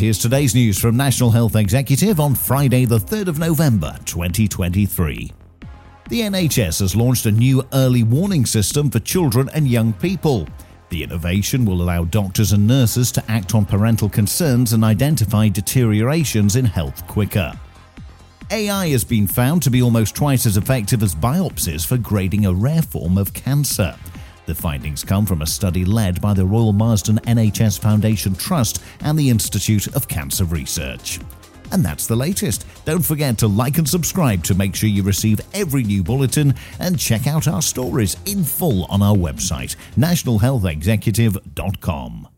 here's today's news from National Health Executive on Friday, the 3rd of November, 2023. The NHS has launched a new early warning system for children and young people. The innovation will allow doctors and nurses to act on parental concerns and identify deteriorations in health quicker. AI has been found to be almost twice as effective as biopsies for grading a rare form of cancer. The findings come from a study led by the Royal Marsden NHS Foundation Trust and the Institute of Cancer Research. And that's the latest. Don't forget to like and subscribe to make sure you receive every new bulletin and check out our stories in full on our website, nationalhealthexecutive.com.